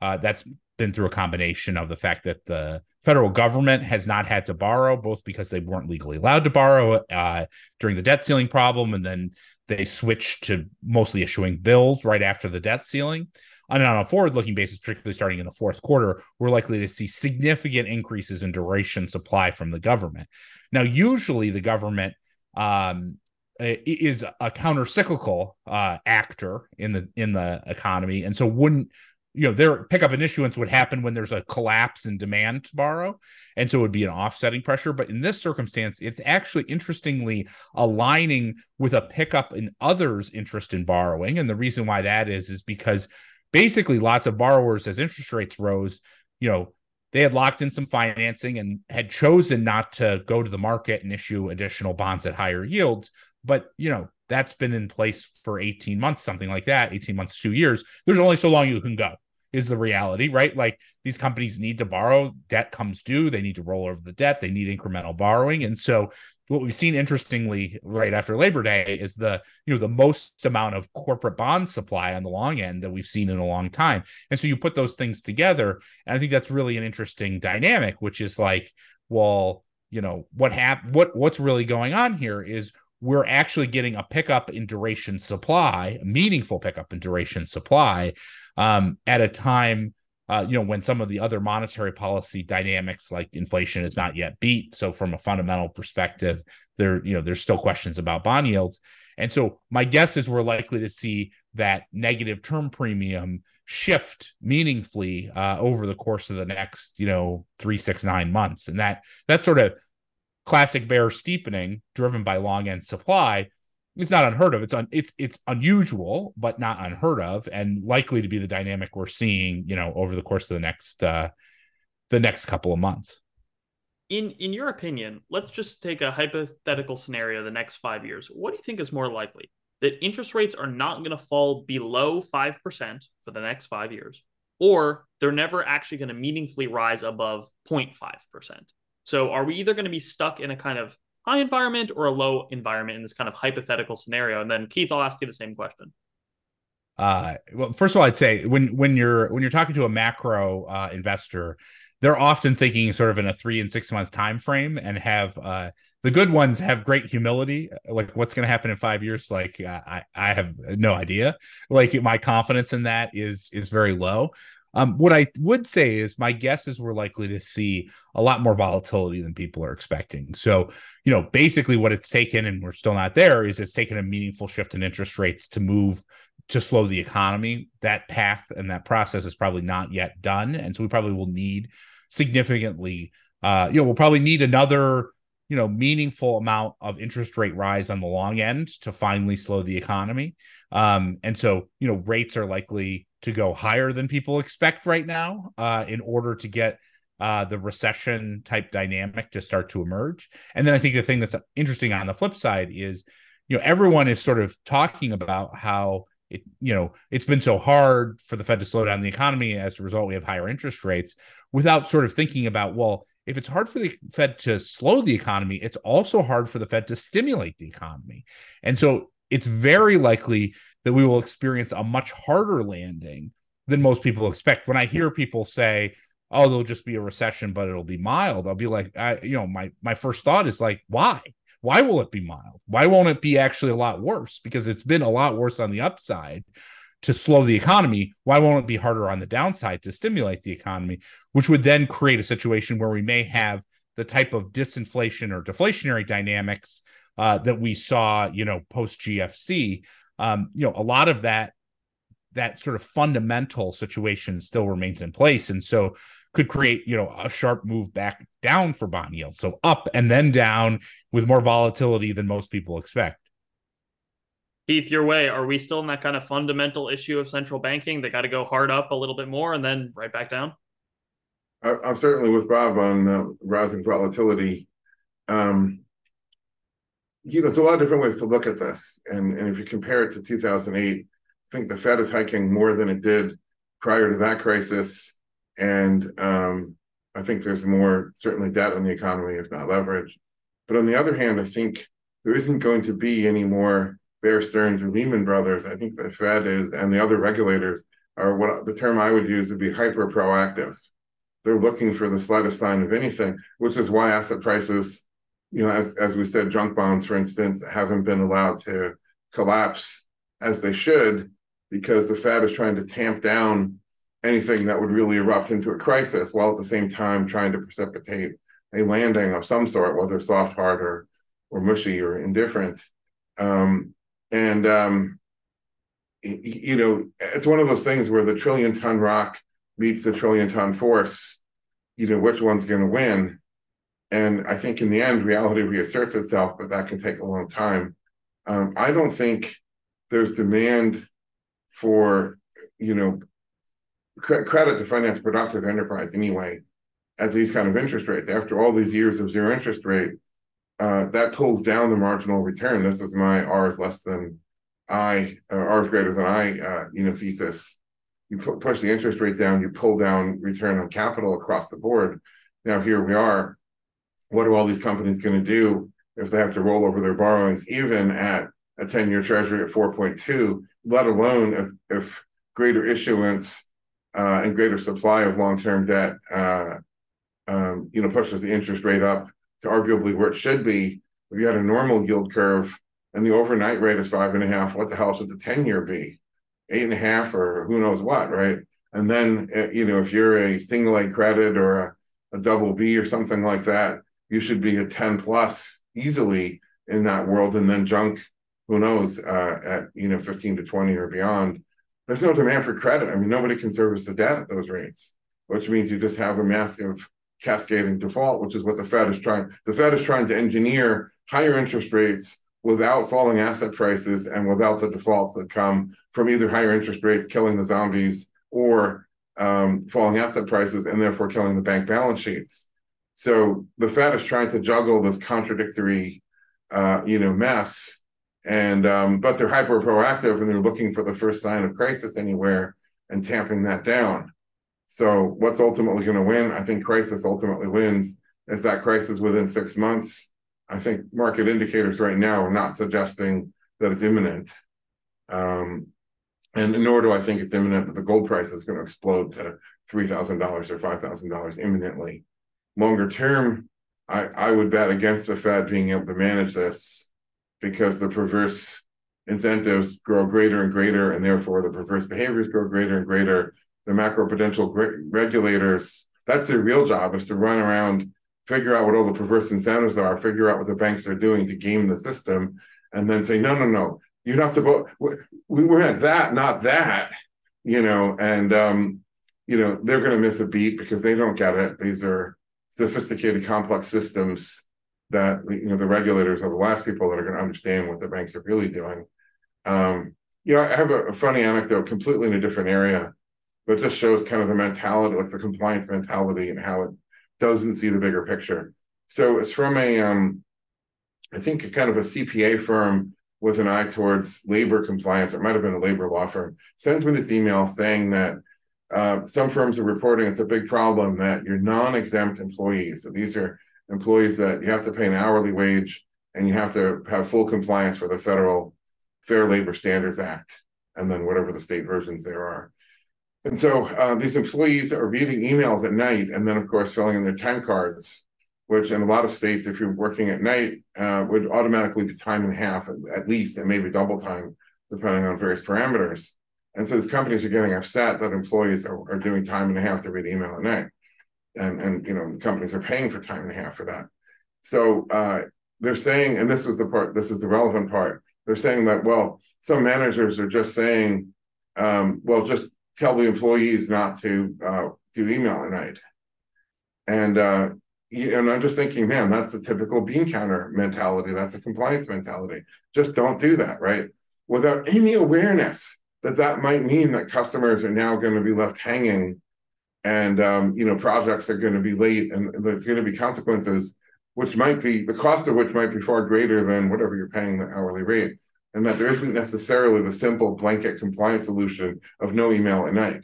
Uh, that's been through a combination of the fact that the federal government has not had to borrow, both because they weren't legally allowed to borrow uh, during the debt ceiling problem, and then they switched to mostly issuing bills right after the debt ceiling. And on a forward looking basis, particularly starting in the fourth quarter, we're likely to see significant increases in duration supply from the government. Now, usually the government um, is a counter cyclical uh, actor in the in the economy, and so wouldn't you know their pickup and issuance would happen when there's a collapse in demand to borrow. And so it would be an offsetting pressure. But in this circumstance it's actually interestingly aligning with a pickup in others interest in borrowing. And the reason why that is is because basically lots of borrowers as interest rates rose you know they had locked in some financing and had chosen not to go to the market and issue additional bonds at higher yields. But you know that's been in place for 18 months, something like that, 18 months, two years. There's only so long you can go, is the reality, right? Like these companies need to borrow, debt comes due, they need to roll over the debt, they need incremental borrowing. And so what we've seen interestingly right after Labor Day is the you know the most amount of corporate bond supply on the long end that we've seen in a long time. And so you put those things together, and I think that's really an interesting dynamic, which is like, well, you know, what hap- what what's really going on here is we're actually getting a pickup in duration supply, a meaningful pickup in duration supply, um, at a time, uh, you know, when some of the other monetary policy dynamics like inflation is not yet beat. So, from a fundamental perspective, there, you know, there's still questions about bond yields, and so my guess is we're likely to see that negative term premium shift meaningfully uh, over the course of the next, you know, three, six, nine months, and that that sort of classic bear steepening driven by long end supply it's not unheard of. It's un, it's it's unusual but not unheard of and likely to be the dynamic we're seeing you know over the course of the next uh the next couple of months. In in your opinion let's just take a hypothetical scenario the next 5 years. What do you think is more likely? That interest rates are not going to fall below 5% for the next 5 years or they're never actually going to meaningfully rise above 0.5% so are we either going to be stuck in a kind of high environment or a low environment in this kind of hypothetical scenario? And then Keith, I'll ask you the same question. Uh, well, first of all, I'd say when when you're when you're talking to a macro uh, investor, they're often thinking sort of in a three and six month time frame, and have uh, the good ones have great humility. Like what's going to happen in five years? Like I I have no idea. Like my confidence in that is is very low. Um, what I would say is my guess is we're likely to see a lot more volatility than people are expecting. So, you know, basically what it's taken, and we're still not there, is it's taken a meaningful shift in interest rates to move to slow the economy. That path and that process is probably not yet done. And so we probably will need significantly, uh, you know, we'll probably need another you know meaningful amount of interest rate rise on the long end to finally slow the economy um, and so you know rates are likely to go higher than people expect right now uh, in order to get uh, the recession type dynamic to start to emerge. And then I think the thing that's interesting on the flip side is, you know, everyone is sort of talking about how it, you know, it's been so hard for the Fed to slow down the economy. As a result, we have higher interest rates without sort of thinking about, well, if it's hard for the Fed to slow the economy, it's also hard for the Fed to stimulate the economy. And so it's very likely that we will experience a much harder landing than most people expect. When I hear people say, "Oh, there'll just be a recession, but it'll be mild," I'll be like, I, you know, my my first thought is like, why? Why will it be mild? Why won't it be actually a lot worse? Because it's been a lot worse on the upside to slow the economy. Why won't it be harder on the downside to stimulate the economy? Which would then create a situation where we may have the type of disinflation or deflationary dynamics uh, that we saw, you know, post GFC, um, you know, a lot of that that sort of fundamental situation still remains in place, and so could create, you know, a sharp move back down for bond yields. So up and then down with more volatility than most people expect. Keith, your way. Are we still in that kind of fundamental issue of central banking? They got to go hard up a little bit more and then right back down. I'm certainly with Bob on uh, rising volatility. Um, you know, there's a lot of different ways to look at this. And, and if you compare it to 2008, I think the Fed is hiking more than it did prior to that crisis. And um, I think there's more, certainly, debt in the economy, if not leverage. But on the other hand, I think there isn't going to be any more Bear Stearns or Lehman Brothers. I think the Fed is, and the other regulators are what the term I would use would be hyper proactive. They're looking for the slightest sign of anything, which is why asset prices you know, as as we said, junk bonds, for instance, haven't been allowed to collapse as they should because the Fed is trying to tamp down anything that would really erupt into a crisis, while at the same time trying to precipitate a landing of some sort, whether soft, hard, or or mushy or indifferent. Um, and um, you know, it's one of those things where the trillion ton rock meets the trillion ton force. You know, which one's going to win? And I think in the end, reality reasserts itself, but that can take a long time. Um, I don't think there's demand for, you know, cre- credit to finance productive enterprise anyway at these kind of interest rates. After all these years of zero interest rate, uh, that pulls down the marginal return. This is my R is less than I, uh, R is greater than I, uh, you know, thesis. You pu- push the interest rate down, you pull down return on capital across the board. Now here we are what are all these companies going to do if they have to roll over their borrowings, even at a 10 year treasury at 4.2, let alone if, if greater issuance uh, and greater supply of long term debt, uh, um, you know, pushes the interest rate up to arguably where it should be. If you had a normal yield curve and the overnight rate is five and a half, what the hell should the 10 year be? Eight and a half or who knows what, right? And then, uh, you know, if you're a single A credit or a, a double B or something like that, you should be a 10 plus easily in that world and then junk who knows uh, at you know 15 to 20 or beyond. There's no demand for credit. I mean nobody can service the debt at those rates which means you just have a massive cascading default which is what the fed is trying the fed is trying to engineer higher interest rates without falling asset prices and without the defaults that come from either higher interest rates killing the zombies or um, falling asset prices and therefore killing the bank balance sheets so the Fed is trying to juggle this contradictory, uh, you know, mess, and um, but they're hyper proactive and they're looking for the first sign of crisis anywhere and tamping that down. So what's ultimately going to win? I think crisis ultimately wins. Is that crisis within six months? I think market indicators right now are not suggesting that it's imminent. Um, and nor do I think it's imminent that the gold price is going to explode to $3,000 or $5,000 imminently longer term, I, I would bet against the Fed being able to manage this because the perverse incentives grow greater and greater, and therefore the perverse behaviors grow greater and greater. The macroprudential regulators, that's their real job, is to run around, figure out what all the perverse incentives are, figure out what the banks are doing to game the system, and then say, no, no, no, you're not supposed, to we, we at that, not that, you know, and, um, you know, they're going to miss a beat because they don't get it. These are sophisticated, complex systems that you know the regulators are the last people that are going to understand what the banks are really doing. Um, you know, I have a, a, funny anecdote, completely in a different area, but just shows kind of the mentality, like the compliance mentality, and how it doesn't see the bigger picture. So it's from a, um, I think, kind of a CPA firm with an eye towards labor compliance. or It might have been a labor law firm. Sends me this email saying that uh, some firms are reporting it's a big problem that your non-exempt employees, so these are employees that you have to pay an hourly wage and you have to have full compliance for the federal Fair Labor Standards Act, and then whatever the state versions there are. And so uh, these employees are reading emails at night and then, of course, filling in their time cards, which in a lot of states, if you're working at night, uh, would automatically be time and a half at least, and maybe double time, depending on various parameters. And so these companies are getting upset that employees are, are doing time and a half to read email at night. And, and you know, companies are paying for time and a half for that. So uh, they're saying, and this is the part, this is the relevant part. They're saying that, well, some managers are just saying, um, well, just tell the employees not to uh, do email at night. And uh, and I'm just thinking, man, that's the typical bean counter mentality. That's a compliance mentality. Just don't do that, right? Without any awareness that that might mean that customers are now going to be left hanging and um, you know projects are going to be late and there's going to be consequences which might be the cost of which might be far greater than whatever you're paying the hourly rate, and that there isn't necessarily the simple blanket compliance solution of no email at night.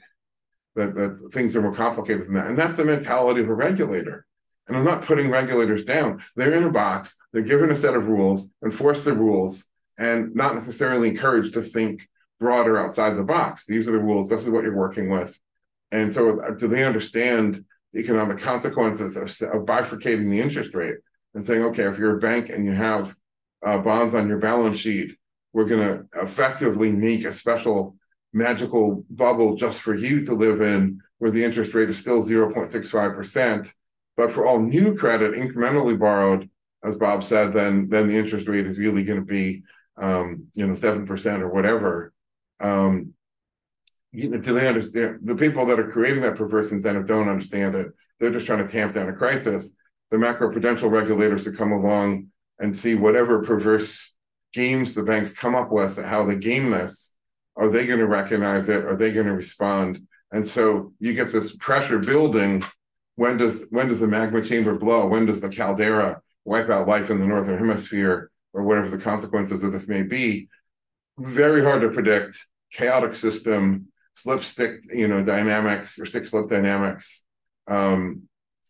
That that things are more complicated than that, and that's the mentality of a regulator. And I'm not putting regulators down. They're in a box. They're given a set of rules, enforce the rules, and not necessarily encouraged to think broader outside the box. These are the rules. This is what you're working with. And so, uh, do they understand the economic consequences of, of bifurcating the interest rate and saying, okay, if you're a bank and you have uh, bonds on your balance sheet, we're going to effectively make a special magical bubble just for you to live in, where the interest rate is still 0.65%. But for all new credit, incrementally borrowed, as Bob said, then then the interest rate is really going to be, um, you know, seven percent or whatever. Um, you know, do they understand the people that are creating that perverse incentive don't understand it? They're just trying to tamp down a crisis. The macroprudential regulators to come along and see whatever perverse games the banks come up with, how they game this. Are they going to recognize it? Are they going to respond? And so you get this pressure building. When does when does the magma chamber blow? When does the caldera wipe out life in the northern hemisphere, or whatever the consequences of this may be? Very hard to predict. Chaotic system slip stick, you know, dynamics or stick slip dynamics. Um,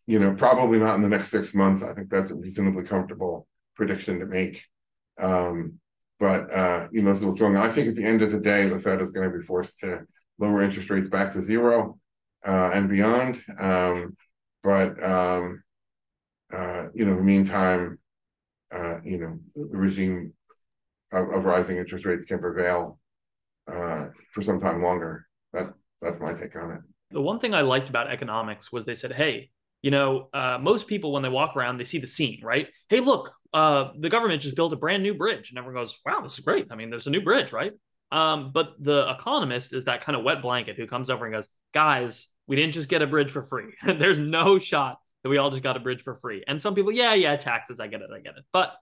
you know, probably not in the next six months. I think that's a reasonably comfortable prediction to make. Um, but uh, you know, this is what's going on. I think at the end of the day, the Fed is going to be forced to lower interest rates back to zero uh, and beyond. Um, but um, uh, you know, in the meantime, uh, you know, the regime of, of rising interest rates can prevail uh, for some time longer. That that's my take on it. The one thing I liked about economics was they said, "Hey, you know, uh, most people when they walk around, they see the scene, right? Hey, look, uh, the government just built a brand new bridge, and everyone goes, "Wow, this is great." I mean, there's a new bridge, right? Um, but the economist is that kind of wet blanket who comes over and goes, "Guys, we didn't just get a bridge for free. there's no shot that we all just got a bridge for free." And some people, yeah, yeah, taxes, I get it, I get it, but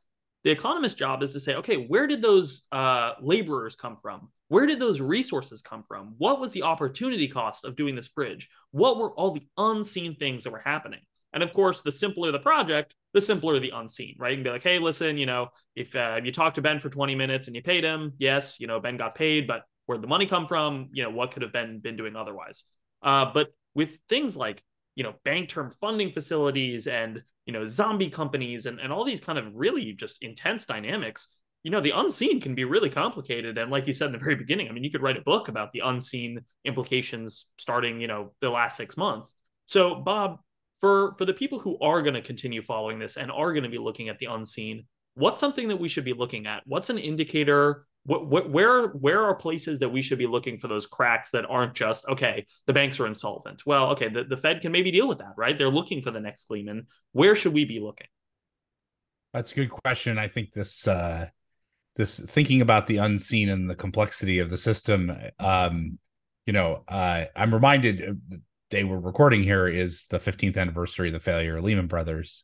the economist's job is to say, okay, where did those uh, laborers come from? Where did those resources come from? What was the opportunity cost of doing this bridge? What were all the unseen things that were happening? And of course, the simpler the project, the simpler the unseen, right? You can be like, hey, listen, you know, if uh, you talk to Ben for 20 minutes and you paid him, yes, you know, Ben got paid, but where'd the money come from? You know, what could have Ben been doing otherwise? Uh, but with things like, you know, bank term funding facilities and you know zombie companies and, and all these kind of really just intense dynamics you know the unseen can be really complicated. And like you said in the very beginning i mean you could write a book about the unseen implications starting you know the last six months. So bob for for the people who are going to continue following this and are going to be looking at the unseen what's something that we should be looking at? What's an indicator what, where where are places that we should be looking for those cracks that aren't just okay the banks are insolvent. Well okay the, the fed can maybe deal with that right? They're looking for the next lehman. Where should we be looking? That's a good question. I think this uh this thinking about the unseen and the complexity of the system um you know uh i'm reminded uh, the day we're recording here is the 15th anniversary of the failure of lehman brothers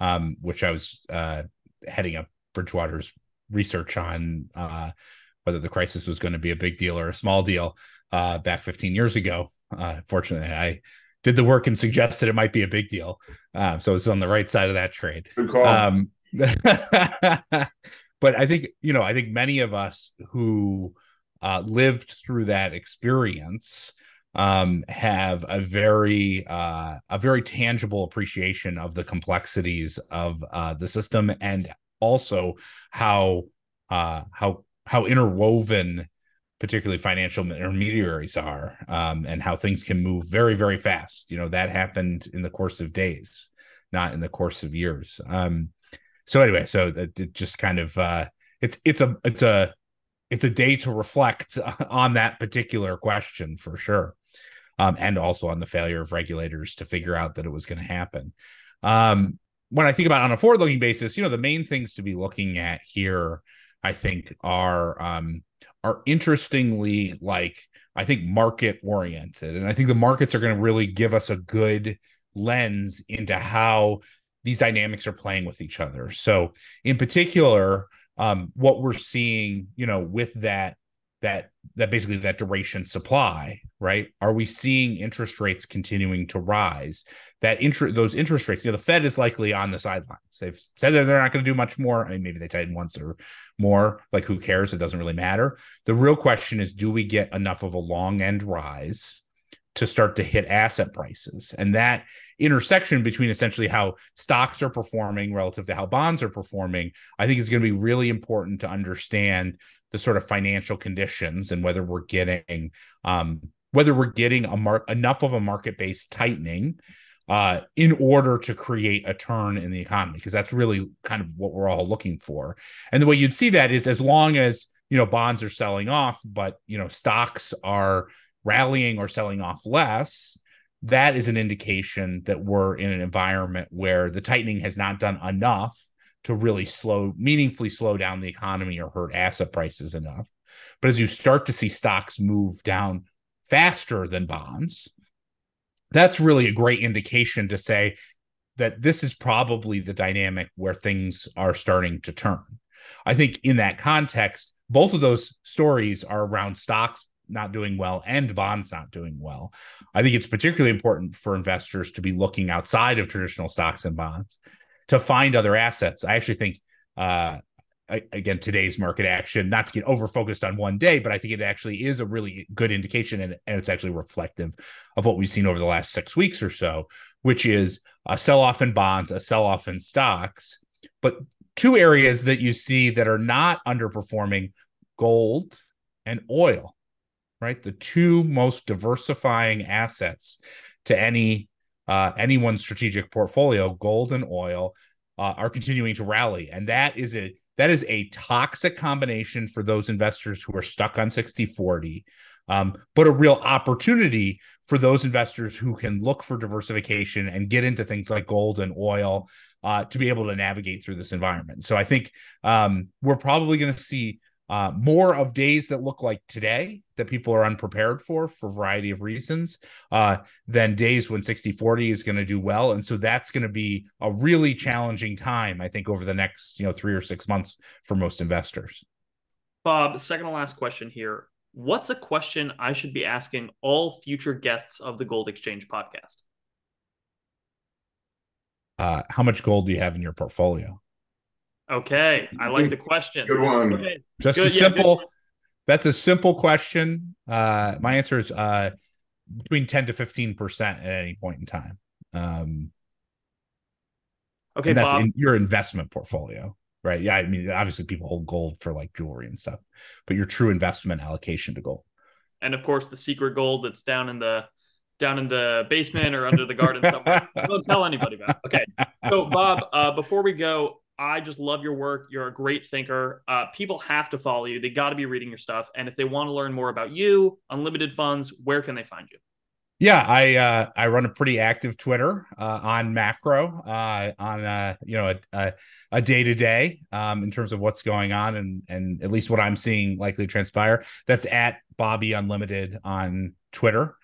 um which i was uh heading up bridgewater's research on uh, whether the crisis was going to be a big deal or a small deal uh, back 15 years ago. Uh, fortunately, I did the work and suggested it might be a big deal. Um, so it's on the right side of that trade. Um, but I think, you know, I think many of us who uh, lived through that experience um, have a very uh, a very tangible appreciation of the complexities of uh, the system and also how uh, how how interwoven particularly financial intermediaries are um, and how things can move very very fast. You know that happened in the course of days not in the course of years. Um, so anyway so that it just kind of uh, it's it's a it's a it's a day to reflect on that particular question for sure. Um, and also on the failure of regulators to figure out that it was going to happen. Um, when I think about on a forward looking basis, you know, the main things to be looking at here, I think, are um, are interestingly like I think market oriented, and I think the markets are going to really give us a good lens into how these dynamics are playing with each other. So, in particular, um, what we're seeing, you know, with that that that basically that duration supply right? Are we seeing interest rates continuing to rise? That interest those interest rates you know the fed is likely on the sidelines. They've said that they're not going to do much more. I mean maybe they tighten once or more. Like who cares? It doesn't really matter. The real question is do we get enough of a long end rise to start to hit asset prices? And that intersection between essentially how stocks are performing relative to how bonds are performing i think is going to be really important to understand the sort of financial conditions and whether we're getting um, whether we're getting a mark enough of a market based tightening uh, in order to create a turn in the economy because that's really kind of what we're all looking for. And the way you'd see that is as long as you know bonds are selling off but you know stocks are rallying or selling off less that is an indication that we're in an environment where the tightening has not done enough to really slow meaningfully slow down the economy or hurt asset prices enough. But as you start to see stocks move down faster than bonds that's really a great indication to say that this is probably the dynamic where things are starting to turn. I think in that context both of those stories are around stocks not doing well and bonds not doing well. I think it's particularly important for investors to be looking outside of traditional stocks and bonds to find other assets. I actually think, uh, again, today's market action, not to get over focused on one day, but I think it actually is a really good indication and, and it's actually reflective of what we've seen over the last six weeks or so, which is a sell off in bonds, a sell off in stocks. But two areas that you see that are not underperforming gold and oil, right? The two most diversifying assets to any uh, anyone's strategic portfolio, gold and oil, uh, are continuing to rally, and that is a that is a toxic combination for those investors who are stuck on 60 40 um, but a real opportunity for those investors who can look for diversification and get into things like gold and oil uh, to be able to navigate through this environment. So i think um, we're probably going to see uh, more of days that look like today that people are unprepared for for a variety of reasons uh, than days when 60 40 is going to do well. And so that's going to be a really challenging time i think over the next you know three or six months for most investors. Bob second to last question here. What's a question i should be asking all future guests of the gold exchange podcast? Uh, how much gold do you have in your portfolio Okay, I like the question. Good one. Okay. Just good, a simple. Yeah, that's a simple question. Uh, my answer is uh, between ten to fifteen percent at any point in time. Um, okay, that's Bob. in your investment portfolio, right? Yeah, I mean, obviously people hold gold for like jewelry and stuff, but your true investment allocation to gold. And of course, the secret gold that's down in the down in the basement or under the garden somewhere. Don't tell anybody about. It. Okay, so Bob, uh, before we go, I just love your work. You're a great thinker. Uh, people have to follow you. They got to be reading your stuff. And if they want to learn more about you, unlimited funds, where can they find you? Yeah, I uh, I run a pretty active Twitter uh, on macro uh, on uh, you know a day to day in terms of what's going on and and at least what I'm seeing likely transpire. That's at BobEUnlimited on Twitter.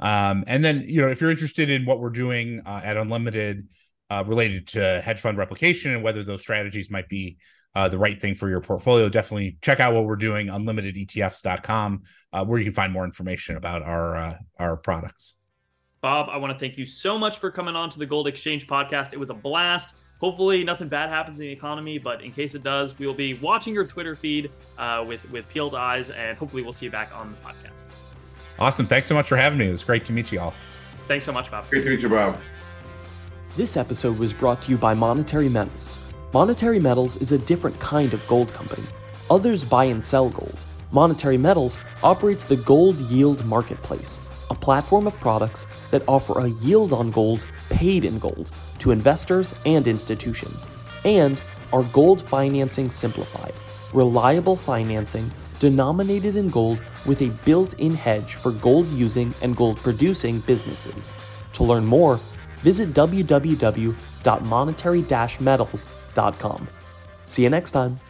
Um, and then you know if you're interested in what we're doing uh, at Unlimited uh, related to hedge fund replication and whether those strategies might be uh, the right thing for your portfolio, definitely check out what we're doing, unlimitedetfs.com, uh, where you can find more information about our uh, our products. Bob, I want to thank you so much for coming on to the Gold Exchange podcast. It was a blast. Hopefully, nothing bad happens in the economy, but in case it does, we will be watching your Twitter feed uh, with with peeled eyes, and hopefully, we'll see you back on the podcast. Awesome! Thanks so much for having me. It was great to meet you all. Thanks so much, Bob. Great to meet you, Bob. This episode was brought to you by Monetary Metals. Monetary Metals is a different kind of gold company. Others buy and sell gold. Monetary Metals operates the Gold Yield Marketplace, a platform of products that offer a yield on gold paid in gold to investors and institutions, and are gold financing simplified, reliable financing denominated in gold with a built in hedge for gold using and gold producing businesses. To learn more, visit www.monetary-metals.com. See you next time.